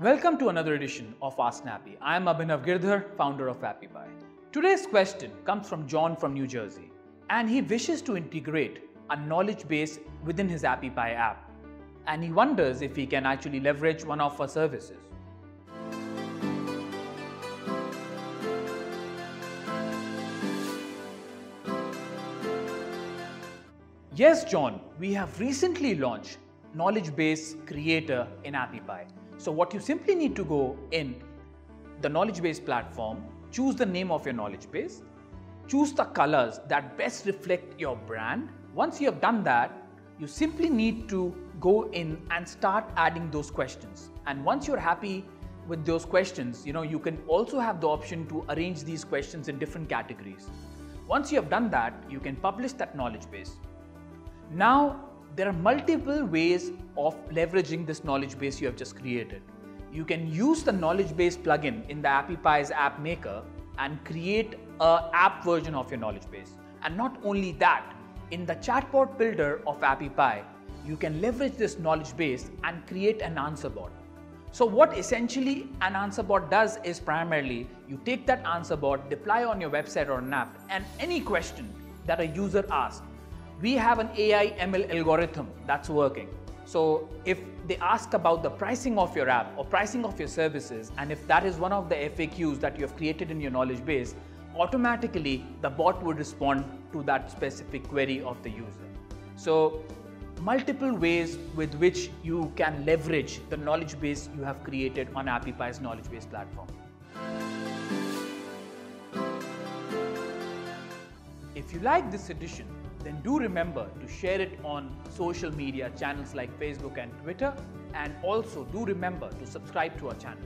Welcome to another edition of Ask Snappy. I am Abhinav Girdhar, founder of AppyPie. Today's question comes from John from New Jersey, and he wishes to integrate a knowledge base within his AppyPie app, and he wonders if he can actually leverage one of our services. Yes, John, we have recently launched Knowledge Base Creator in AppyPie. So what you simply need to go in the knowledge base platform, choose the name of your knowledge base, choose the colors that best reflect your brand. Once you have done that, you simply need to go in and start adding those questions. And once you're happy with those questions, you know, you can also have the option to arrange these questions in different categories. Once you have done that, you can publish that knowledge base. Now, there are multiple ways of leveraging this knowledge base you have just created. You can use the knowledge base plugin in the AppyPie's app maker and create a app version of your knowledge base. And not only that, in the chatbot builder of AppyPie, you can leverage this knowledge base and create an answer bot. So what essentially an answer bot does is primarily you take that answer bot, deploy on your website or an app, and any question that a user asks, we have an AI ML algorithm that's working. So if they ask about the pricing of your app or pricing of your services, and if that is one of the FAQs that you have created in your knowledge base, automatically the bot would respond to that specific query of the user. So multiple ways with which you can leverage the knowledge base you have created on AppyPie's knowledge base platform. If you like this edition, then do remember to share it on social media channels like Facebook and Twitter and also do remember to subscribe to our channel.